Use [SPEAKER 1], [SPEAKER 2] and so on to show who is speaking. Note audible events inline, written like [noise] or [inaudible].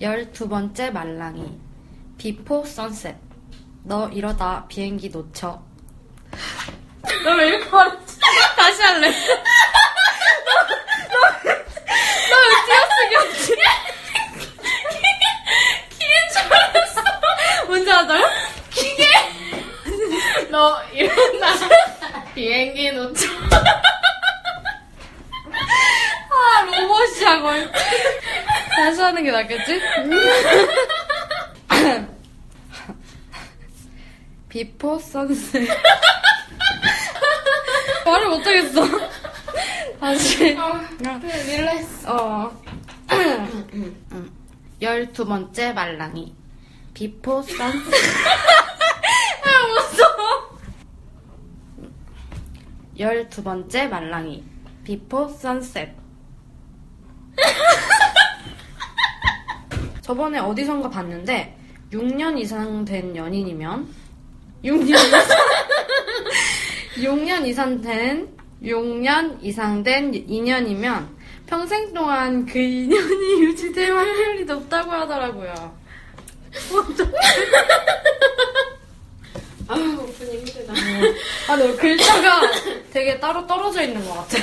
[SPEAKER 1] 열두 번째 말랑이 비포 선셋 너 이러다 비행기 놓쳐
[SPEAKER 2] 너 왜 이렇게 말했지? [laughs] 다시 할래. 너왜 띄어쓰기? 기계인 줄 알았어. 뭔지 알아요? 기계! 너 이러다 비행기 놓쳐. [laughs] 아, 로봇이야, 거의. 다시 하는 게 낫겠지? [laughs]
[SPEAKER 1] 비포 선셋 [laughs]
[SPEAKER 2] 말을 못하겠어. [laughs] 다시.
[SPEAKER 3] 밀라 했어.
[SPEAKER 1] 어 열두 번째 말랑이 비포 선셋
[SPEAKER 2] 아, 무서워.
[SPEAKER 1] 열두 번째 말랑이 비포 선셋 저번에 어디선가 봤는데 6년 이상 된 연인이면 6년 이상 [laughs] 6년 이상 된 6년 이상 된 인연이면 평생 동안 그 인연이 [laughs] 유지될 확률이 높다고 하더라고요. [laughs]
[SPEAKER 3] 아, 오프닝 힘들다.
[SPEAKER 1] 아, 너 글자가 되게 따로 떨어져 있는 것 같아.